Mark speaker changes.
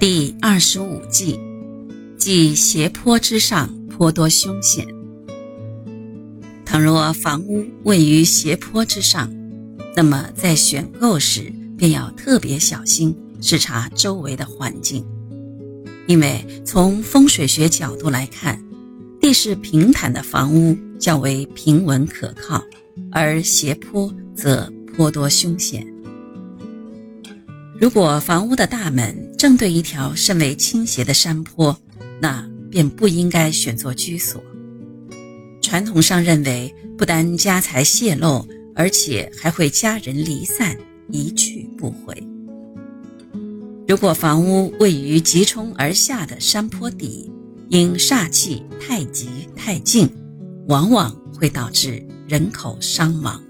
Speaker 1: 第二十五计，即斜坡之上颇多凶险。倘若房屋位于斜坡之上，那么在选购时便要特别小心视察周围的环境，因为从风水学角度来看，地势平坦的房屋较为平稳可靠，而斜坡则颇多凶险。如果房屋的大门正对一条甚为倾斜的山坡，那便不应该选作居所。传统上认为，不但家财泄露，而且还会家人离散，一去不回。如果房屋位于急冲而下的山坡底，因煞气太急太近，往往会导致人口伤亡。